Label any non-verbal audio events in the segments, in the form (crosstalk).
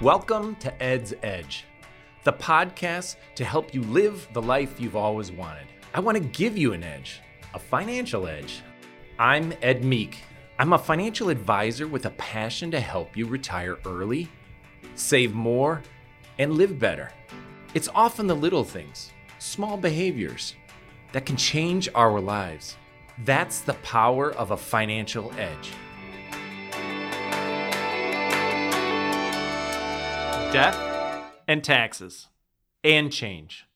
Welcome to Ed's Edge, the podcast to help you live the life you've always wanted. I want to give you an edge, a financial edge. I'm Ed Meek. I'm a financial advisor with a passion to help you retire early, save more, and live better. It's often the little things, small behaviors, that can change our lives. That's the power of a financial edge. Death and taxes and change.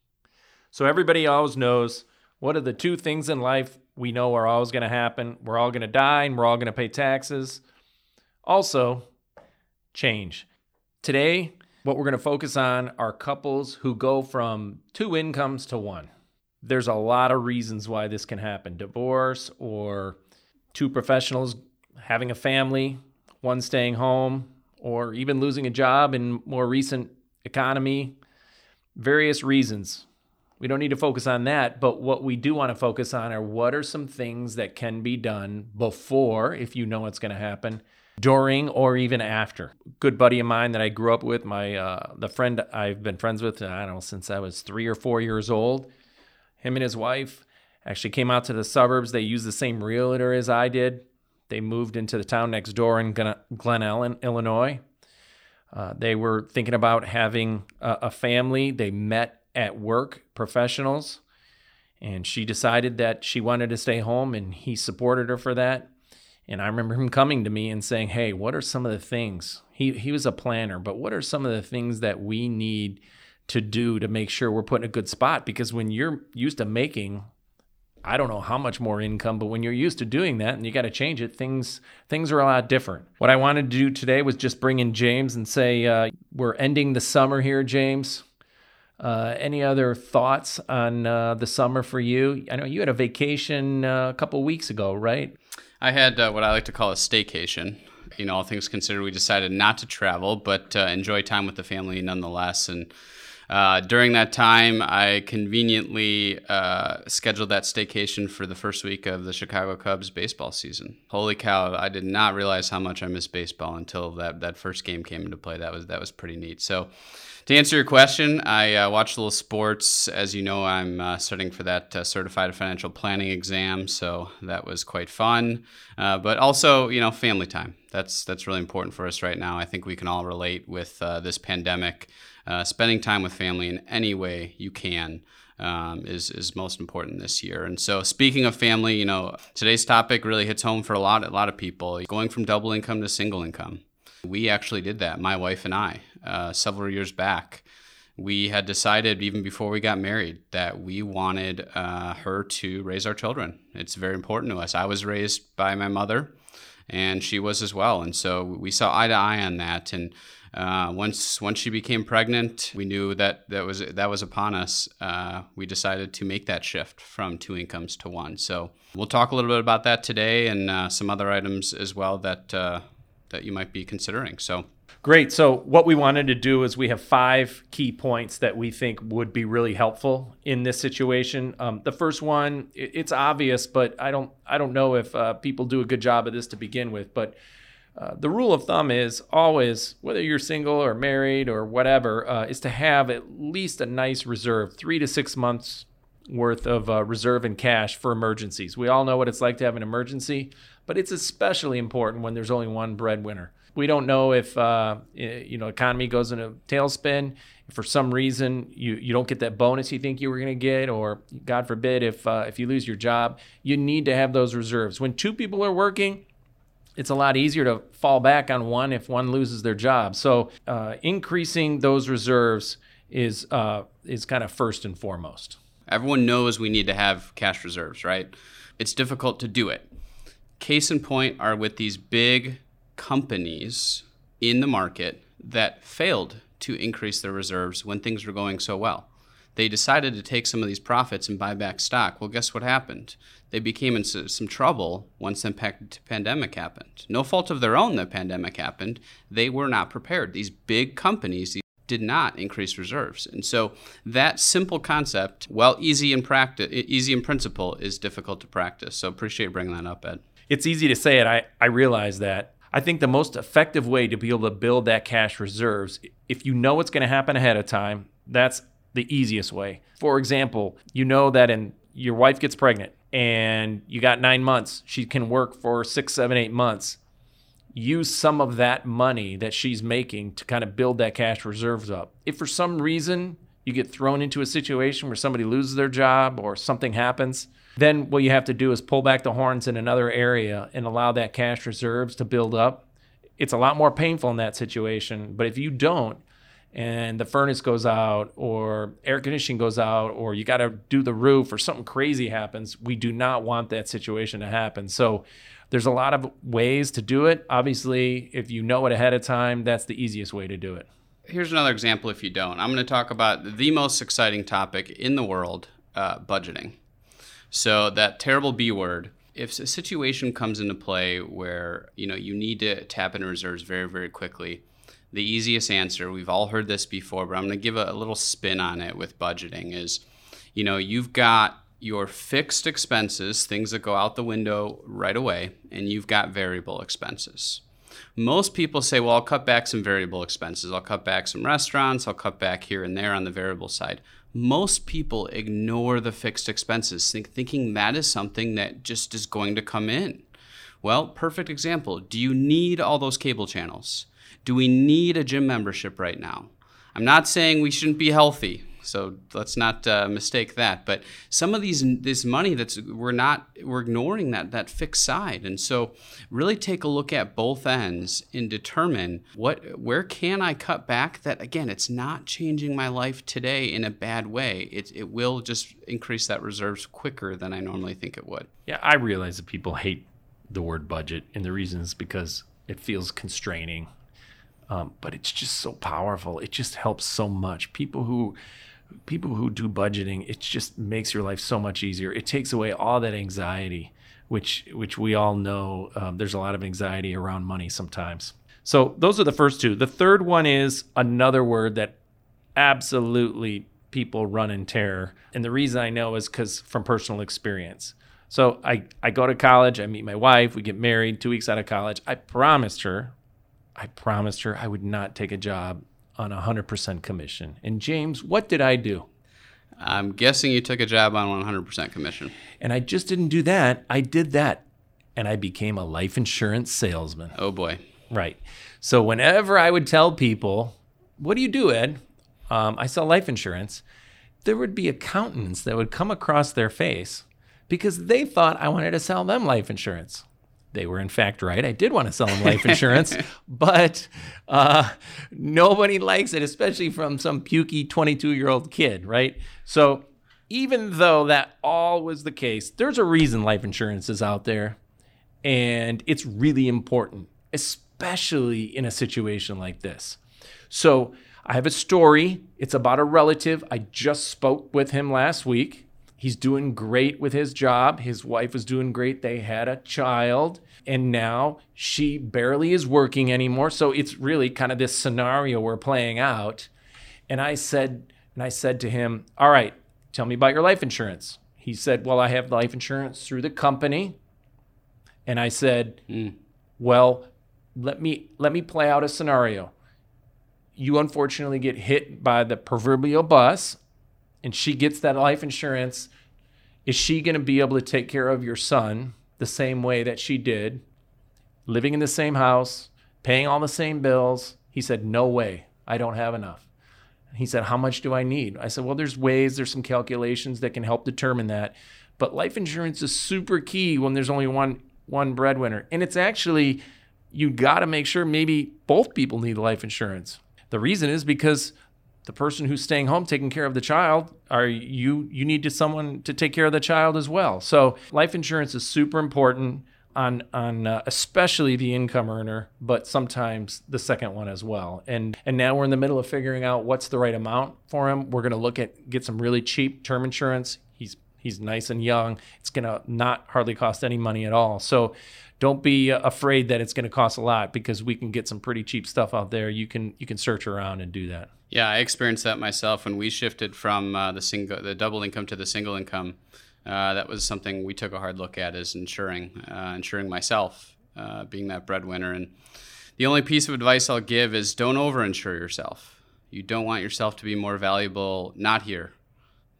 So, everybody always knows what are the two things in life we know are always going to happen? We're all going to die and we're all going to pay taxes. Also, change. Today, what we're going to focus on are couples who go from two incomes to one. There's a lot of reasons why this can happen divorce or two professionals having a family, one staying home, or even losing a job in more recent economy. Various reasons. We don't need to focus on that, but what we do want to focus on are what are some things that can be done before, if you know what's going to happen, during or even after. Good buddy of mine that I grew up with, my uh, the friend I've been friends with, I don't know since I was three or four years old. Him and his wife actually came out to the suburbs. They used the same realtor as I did. They moved into the town next door in Glen Ellyn, Illinois. Uh, they were thinking about having a, a family. They met at work, professionals, and she decided that she wanted to stay home, and he supported her for that. And I remember him coming to me and saying, Hey, what are some of the things? He, he was a planner, but what are some of the things that we need to do to make sure we're put in a good spot? Because when you're used to making, I don't know how much more income, but when you're used to doing that and you got to change it, things things are a lot different. What I wanted to do today was just bring in James and say, uh, We're ending the summer here, James. Uh, any other thoughts on uh, the summer for you? I know you had a vacation uh, a couple weeks ago, right? I had uh, what I like to call a staycation. You know, all things considered, we decided not to travel, but uh, enjoy time with the family nonetheless. And uh, during that time, I conveniently uh, scheduled that staycation for the first week of the Chicago Cubs baseball season. Holy cow! I did not realize how much I missed baseball until that, that first game came into play. That was that was pretty neat. So, to answer your question, I uh, watched a little sports. As you know, I'm uh, studying for that uh, certified financial planning exam, so that was quite fun. Uh, but also, you know, family time. That's that's really important for us right now. I think we can all relate with uh, this pandemic. Uh, spending time with family in any way you can. Um, is is most important this year. And so, speaking of family, you know, today's topic really hits home for a lot a lot of people. Going from double income to single income. We actually did that, my wife and I, uh, several years back. We had decided, even before we got married, that we wanted uh, her to raise our children. It's very important to us. I was raised by my mother, and she was as well. And so we saw eye to eye on that. And uh, once once she became pregnant, we knew that that was that was upon us. Uh, we decided to make that shift from two incomes to one. So we'll talk a little bit about that today, and uh, some other items as well that uh, that you might be considering. So Great. So, what we wanted to do is we have five key points that we think would be really helpful in this situation. Um, the first one, it's obvious, but I don't, I don't know if uh, people do a good job of this to begin with. But uh, the rule of thumb is always, whether you're single or married or whatever, uh, is to have at least a nice reserve, three to six months worth of uh, reserve in cash for emergencies. We all know what it's like to have an emergency, but it's especially important when there's only one breadwinner. We don't know if uh, you know economy goes in a tailspin. If for some reason you, you don't get that bonus you think you were going to get, or God forbid if uh, if you lose your job, you need to have those reserves. When two people are working, it's a lot easier to fall back on one if one loses their job. So uh, increasing those reserves is uh, is kind of first and foremost. Everyone knows we need to have cash reserves, right? It's difficult to do it. Case in point are with these big companies in the market that failed to increase their reserves when things were going so well. They decided to take some of these profits and buy back stock. Well, guess what happened? They became in some trouble once the pandemic happened. No fault of their own, the pandemic happened. They were not prepared. These big companies did not increase reserves. And so that simple concept, while easy in practice, easy in principle, is difficult to practice. So appreciate bringing that up, Ed. It's easy to say it. I, I realize that. I think the most effective way to be able to build that cash reserves, if you know what's going to happen ahead of time, that's the easiest way. For example, you know that in your wife gets pregnant and you got nine months, she can work for six, seven, eight months. Use some of that money that she's making to kind of build that cash reserves up. If for some reason you get thrown into a situation where somebody loses their job or something happens, then what you have to do is pull back the horns in another area and allow that cash reserves to build up. It's a lot more painful in that situation, but if you don't, and the furnace goes out or air conditioning goes out or you got to do the roof or something crazy happens we do not want that situation to happen. So there's a lot of ways to do it. Obviously if you know it ahead of time that's the easiest way to do it. Here's another example if you don't. I'm going to talk about the most exciting topic in the world uh, budgeting so that terrible b word if a situation comes into play where you know you need to tap into reserves very very quickly the easiest answer, we've all heard this before, but I'm going to give a, a little spin on it with budgeting is, you know, you've got your fixed expenses, things that go out the window right away, and you've got variable expenses. Most people say, well, I'll cut back some variable expenses. I'll cut back some restaurants. I'll cut back here and there on the variable side. Most people ignore the fixed expenses, think, thinking that is something that just is going to come in. Well, perfect example. Do you need all those cable channels? Do we need a gym membership right now? I'm not saying we shouldn't be healthy, so let's not uh, mistake that. But some of these this money that's we're not we're ignoring that that fixed side, and so really take a look at both ends and determine what where can I cut back. That again, it's not changing my life today in a bad way. It it will just increase that reserves quicker than I normally think it would. Yeah, I realize that people hate the word budget, and the reason is because it feels constraining um, but it's just so powerful. It just helps so much. People who people who do budgeting, it just makes your life so much easier. It takes away all that anxiety, which which we all know. Um, there's a lot of anxiety around money sometimes. So those are the first two. The third one is another word that absolutely people run in terror, and the reason I know is because from personal experience. So I, I go to college, I meet my wife, we get married two weeks out of college. I promised her I promised her I would not take a job on 100% commission. And James, what did I do? I'm guessing you took a job on 100% commission. And I just didn't do that. I did that. And I became a life insurance salesman. Oh boy. Right. So whenever I would tell people, What do you do, Ed? Um, I sell life insurance. There would be accountants that would come across their face because they thought I wanted to sell them life insurance they were in fact right. I did want to sell them life insurance, (laughs) but uh, nobody likes it, especially from some pukey 22 year old kid, right? So even though that all was the case, there's a reason life insurance is out there, and it's really important, especially in a situation like this. So I have a story. It's about a relative. I just spoke with him last week. He's doing great with his job. His wife was doing great. They had a child, and now she barely is working anymore. So it's really kind of this scenario we're playing out. And I said, and I said to him, "All right, tell me about your life insurance." He said, "Well, I have life insurance through the company." And I said, mm. "Well, let me let me play out a scenario. You unfortunately get hit by the proverbial bus and she gets that life insurance, is she going to be able to take care of your son the same way that she did, living in the same house, paying all the same bills? He said, No way. I don't have enough. He said, How much do I need? I said, Well, there's ways, there's some calculations that can help determine that. But life insurance is super key when there's only one one breadwinner. And it's actually you got to make sure maybe both people need life insurance. The reason is because the person who's staying home taking care of the child are you you need to someone to take care of the child as well. So life insurance is super important on on uh, especially the income earner but sometimes the second one as well. And and now we're in the middle of figuring out what's the right amount for him we're going to look at get some really cheap term insurance he's nice and young it's going to not hardly cost any money at all so don't be afraid that it's going to cost a lot because we can get some pretty cheap stuff out there. You can you can search around and do that. Yeah, I experienced that myself when we shifted from uh, the single the double income to the single income. Uh, that was something we took a hard look at as insuring uh, insuring myself. uh, being that breadwinner. And the only piece of advice I'll give is don't overinsure yourself. You don't want yourself to be more valuable not here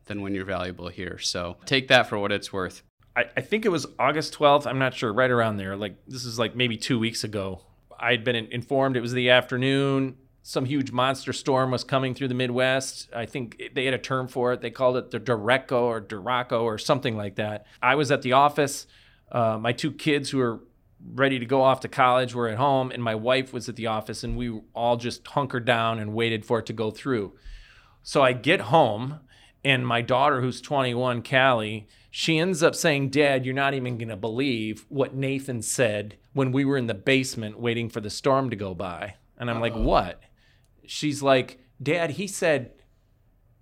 than when you're valuable here. So take that for what it's worth. I, I think it was August 12th. I'm not sure, right around there. Like, this is like maybe two weeks ago. I'd been informed it was the afternoon. Some huge monster storm was coming through the Midwest. I think they had a term for it. They called it the Derecho or Duraco or something like that. I was at the office. Uh, my two kids who were ready to go off to college were at home, and my wife was at the office, and we all just hunkered down and waited for it to go through. So I get home, and my daughter, who's 21, Callie, she ends up saying, Dad, you're not even going to believe what Nathan said when we were in the basement waiting for the storm to go by. And I'm Uh-oh. like, What? She's like, Dad, he said,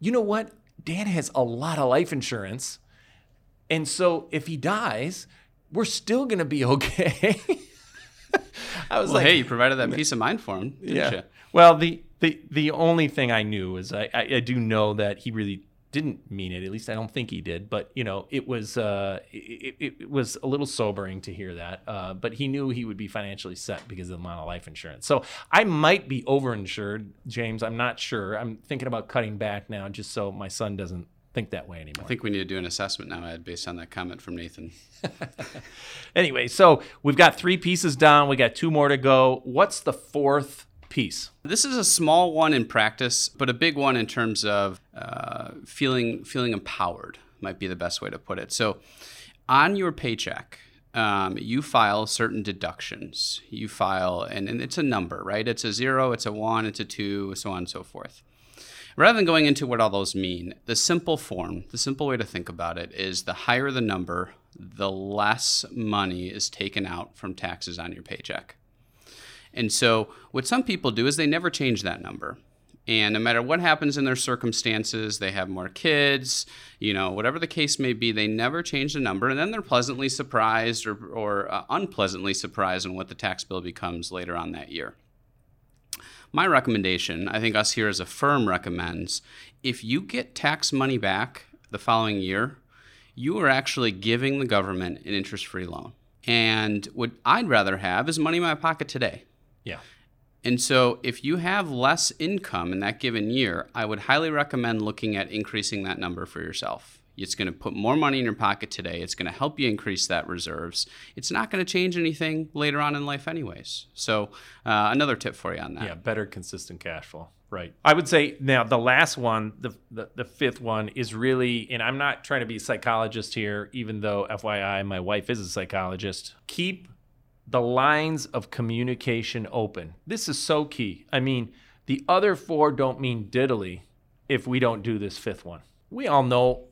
You know what? Dad has a lot of life insurance. And so if he dies, we're still going to be (laughs) okay. I was well, like, hey, you provided that peace of mind for him, yeah. You? Well, the, the the only thing I knew is I, I, I do know that he really didn't mean it. At least I don't think he did. But you know, it was uh, it, it, was a little sobering to hear that. Uh, but he knew he would be financially set because of the amount of life insurance. So I might be overinsured, James. I'm not sure. I'm thinking about cutting back now, just so my son doesn't think that way anymore. I think we need to do an assessment now, Ed, based on that comment from Nathan. (laughs) anyway, so we've got three pieces down. We got two more to go. What's the fourth piece? This is a small one in practice, but a big one in terms of uh, feeling feeling empowered. Might be the best way to put it. So, on your paycheck, um, you file certain deductions. You file, and, and it's a number, right? It's a zero, it's a one, it's a two, so on and so forth. Rather than going into what all those mean, the simple form, the simple way to think about it is the higher the number, the less money is taken out from taxes on your paycheck. And so, what some people do is they never change that number. And no matter what happens in their circumstances, they have more kids, you know, whatever the case may be, they never change the number. And then they're pleasantly surprised or, or uh, unpleasantly surprised on what the tax bill becomes later on that year my recommendation, I think us here as a firm recommends, if you get tax money back the following year, you are actually giving the government an interest free loan. And what I'd rather have is money in my pocket today. Yeah. And so, if you have less income in that given year, I would highly recommend looking at increasing that number for yourself. It's going to put more money in your pocket today. It's going to help you increase that reserves. It's not going to change anything later on in life, anyways. So, uh, another tip for you on that. Yeah, better consistent cash flow. Right. I would say now the last one, the, the, the fifth one is really, and I'm not trying to be a psychologist here, even though FYI, my wife is a psychologist. Keep the lines of communication open. This is so key. I mean, the other four don't mean diddly if we don't do this fifth one. We all know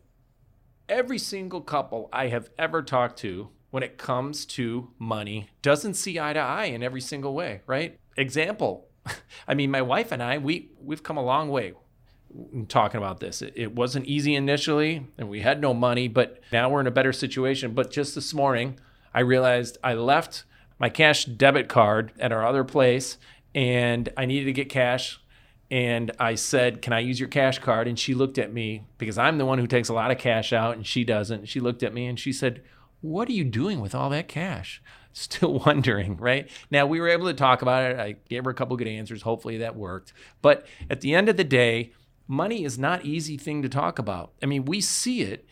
every single couple I have ever talked to when it comes to money doesn't see eye to eye in every single way, right? Example, (laughs) I mean, my wife and I, we we've come a long way talking about this. It, it, wasn't easy initially, and we had no money, but now we're in a better situation. But just this morning, I realized I left my cash debit card at our other place, and I needed to get cash and I said, "Can I use your cash card?" And she looked at me because I'm the one who takes a lot of cash out and she doesn't. She looked at me and she said, "What are you doing with all that cash?" (laughs) Still wondering, right? Now we were able to talk about it. I gave her a couple good answers. Hopefully that worked. But at the end of the day, money is not easy thing to talk about. I mean, we see it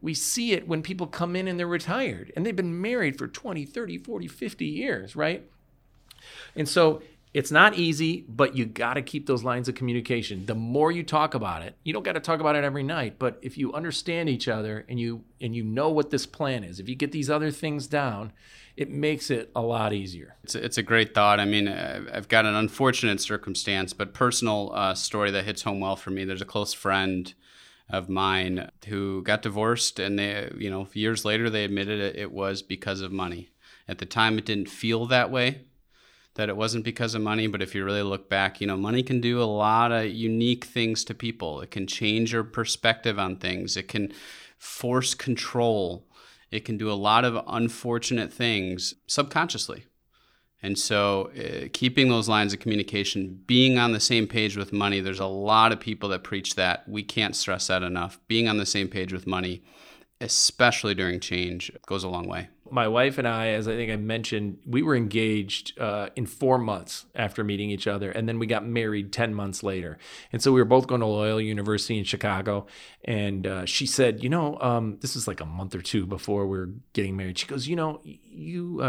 we see it when people come in and they're retired and they've been married for 20, 30, 40, 50 years, right? And so it's not easy, but you got to keep those lines of communication. The more you talk about it, you don't got to talk about it every night, but if you understand each other and you and you know what this plan is, if you get these other things down, it makes it a lot easier. It's a, it's a great thought. I mean, I've got an unfortunate circumstance, but personal uh, story that hits home well for me. There's a close friend of mine who got divorced, and they, you know, years later they admitted it, it was because of money. At the time, it didn't feel that way that it wasn't because of money, but if you really look back, you know, money can do a lot of unique things to people. It can change your perspective on things. It can force control. It can do a lot of unfortunate things subconsciously. And so, uh, keeping those lines of communication, being on the same page with money, there's a lot of people that preach that. We can't stress that enough. Being on the same page with money, especially during change, goes a long way. My wife and I, as I think I mentioned, we were engaged uh, in four months after meeting each other, and then we got married 10 months later. And so we were both going to Loyola University in Chicago. And uh, she said, You know, um, this is like a month or two before we are getting married. She goes, You know, you.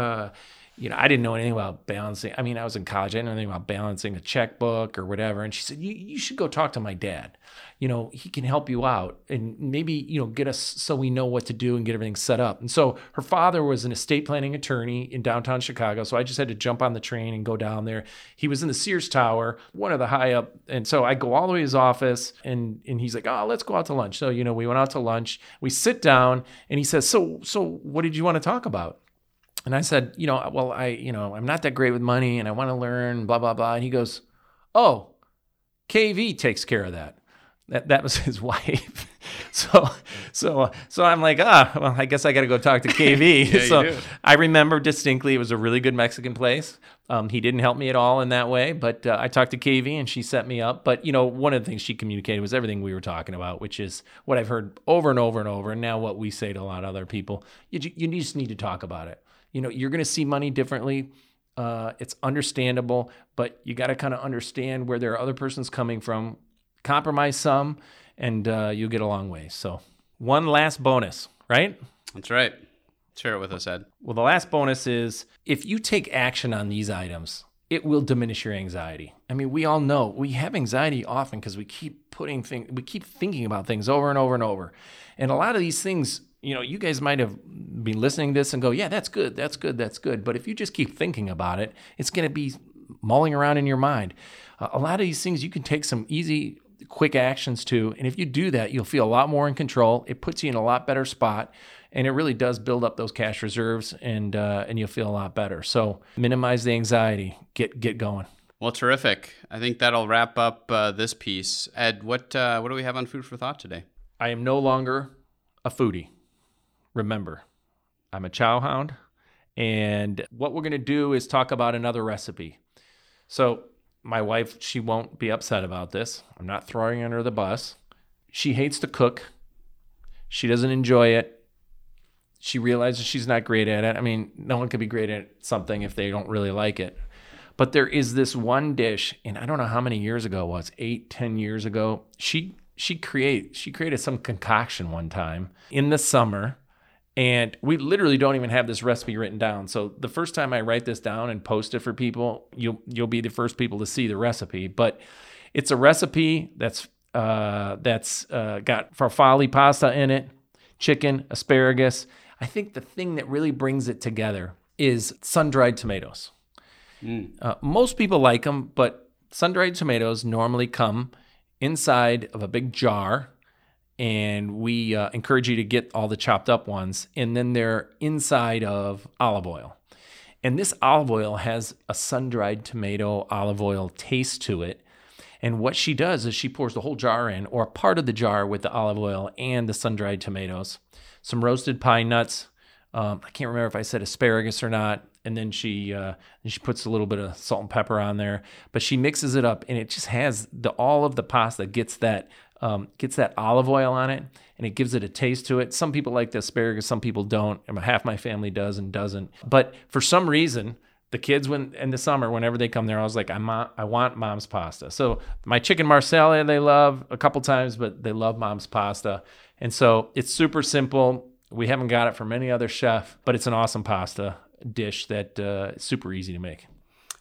You know, I didn't know anything about balancing. I mean, I was in college. I didn't know anything about balancing a checkbook or whatever. And she said, you, you should go talk to my dad. You know, he can help you out and maybe, you know, get us so we know what to do and get everything set up. And so her father was an estate planning attorney in downtown Chicago. So I just had to jump on the train and go down there. He was in the Sears Tower, one of the high up. And so I go all the way to his office and, and he's like, oh, let's go out to lunch. So, you know, we went out to lunch. We sit down and he says, so, so what did you want to talk about? And I said, you know, well, I, you know, I'm not that great with money and I want to learn, blah, blah, blah. And he goes, oh, KV takes care of that. That, that was (laughs) his wife. (laughs) so, so, so I'm like, ah, well, I guess I got to go talk to KV. (laughs) yeah, so I remember distinctly it was a really good Mexican place. Um, he didn't help me at all in that way, but uh, I talked to KV and she set me up. But, you know, one of the things she communicated was everything we were talking about, which is what I've heard over and over and over. And now what we say to a lot of other people, you, you just need to talk about it you know, you're going to see money differently. Uh, it's understandable, but you got to kind of understand where their other person's coming from. Compromise some, and uh, you'll get a long way. So, one last bonus, right? That's right. Share it with us, Ed. Well, the last bonus is if you take action on these items, it will diminish your anxiety. I mean, we all know we have anxiety often because we keep putting things, we keep thinking about things over and over and over. And a lot of these things you know, you guys might have been listening to this and go, yeah, that's good, that's good, that's good. But if you just keep thinking about it, it's going to be mulling around in your mind. Uh, a lot of these things you can take some easy, quick actions to. And if you do that, you'll feel a lot more in control. It puts you in a lot better spot. And it really does build up those cash reserves and, uh, and you'll feel a lot better. So minimize the anxiety, get, get going. Well, terrific. I think that'll wrap up uh, this piece. Ed, what, uh, what do we have on Food for Thought today? I am no longer a foodie remember, I'm a chow hound. And what we're going to do is talk about another recipe. So, my wife, she won't be upset about this. I'm not throwing her under the bus. She hates to cook, she doesn't enjoy it. She realizes she's not great at it. I mean, no one can be great at something if they don't really like it. But there is this one dish, and I don't know how many years ago it was, eight, ten years ago. She she create she created some concoction one time in the summer and we literally don't even have this recipe written down. So the first time I write this down and post it for people, you'll you'll be the first people to see the recipe. But it's a recipe that's uh, that's uh, got farfalle pasta in it, chicken, asparagus. I think the thing that really brings it together is sun-dried tomatoes. Mm. Uh, most people like them, but sun-dried tomatoes normally come inside of a big jar and we uh, encourage you to get all the chopped up ones and then they're inside of olive oil. And this olive oil has a sun-dried tomato olive oil taste to it. And what she does is she pours the whole jar in or part of the jar with the olive oil and the sun-dried tomatoes some roasted pine nuts um, i can't remember if i said asparagus or not and then she uh, and she puts a little bit of salt and pepper on there. But she mixes it up and it just has the all of the pasta gets that um, gets that olive oil on it and it gives it a taste to it. Some people like the asparagus, some people don't. Half my family does and doesn't. But for some reason, the kids when in the summer whenever they come there i was like i'm i want mom's pasta so my chicken marsala they love a couple times but they love mom's pasta and so it's super simple we haven't got it from any other chef but it's an awesome pasta dish that uh, super easy to make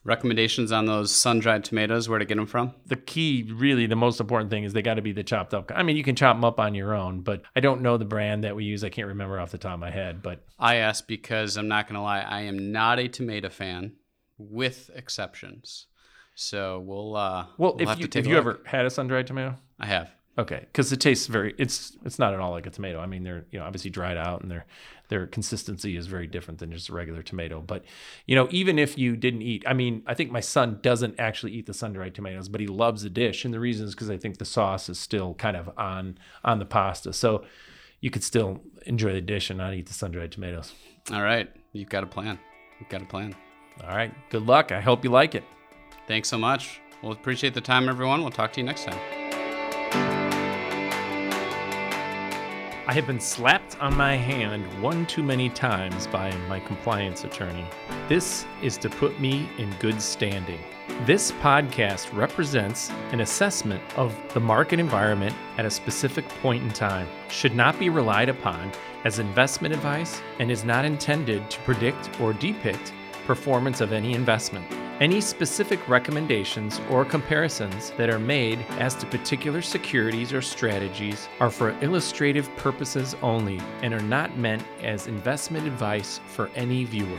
recommendations on those sun-dried tomatoes where to get them from? The key really the most important thing is they got to be the chopped up i mean you can chop them up on your own but i don't know the brand that we use i can't remember off the top of my head but i ask because i'm not going to lie i am not a tomato fan with exceptions. So we'll uh well we'll if you if you ever had a sun-dried tomato? I have Okay, because it tastes very. It's it's not at all like a tomato. I mean, they're you know obviously dried out and their their consistency is very different than just a regular tomato. But you know, even if you didn't eat, I mean, I think my son doesn't actually eat the sun dried tomatoes, but he loves the dish, and the reason is because I think the sauce is still kind of on on the pasta, so you could still enjoy the dish and not eat the sun dried tomatoes. All right, you've got a plan. You've got a plan. All right, good luck. I hope you like it. Thanks so much. We'll appreciate the time, everyone. We'll talk to you next time. I have been slapped on my hand one too many times by my compliance attorney. This is to put me in good standing. This podcast represents an assessment of the market environment at a specific point in time, should not be relied upon as investment advice, and is not intended to predict or depict performance of any investment. Any specific recommendations or comparisons that are made as to particular securities or strategies are for illustrative purposes only and are not meant as investment advice for any viewer.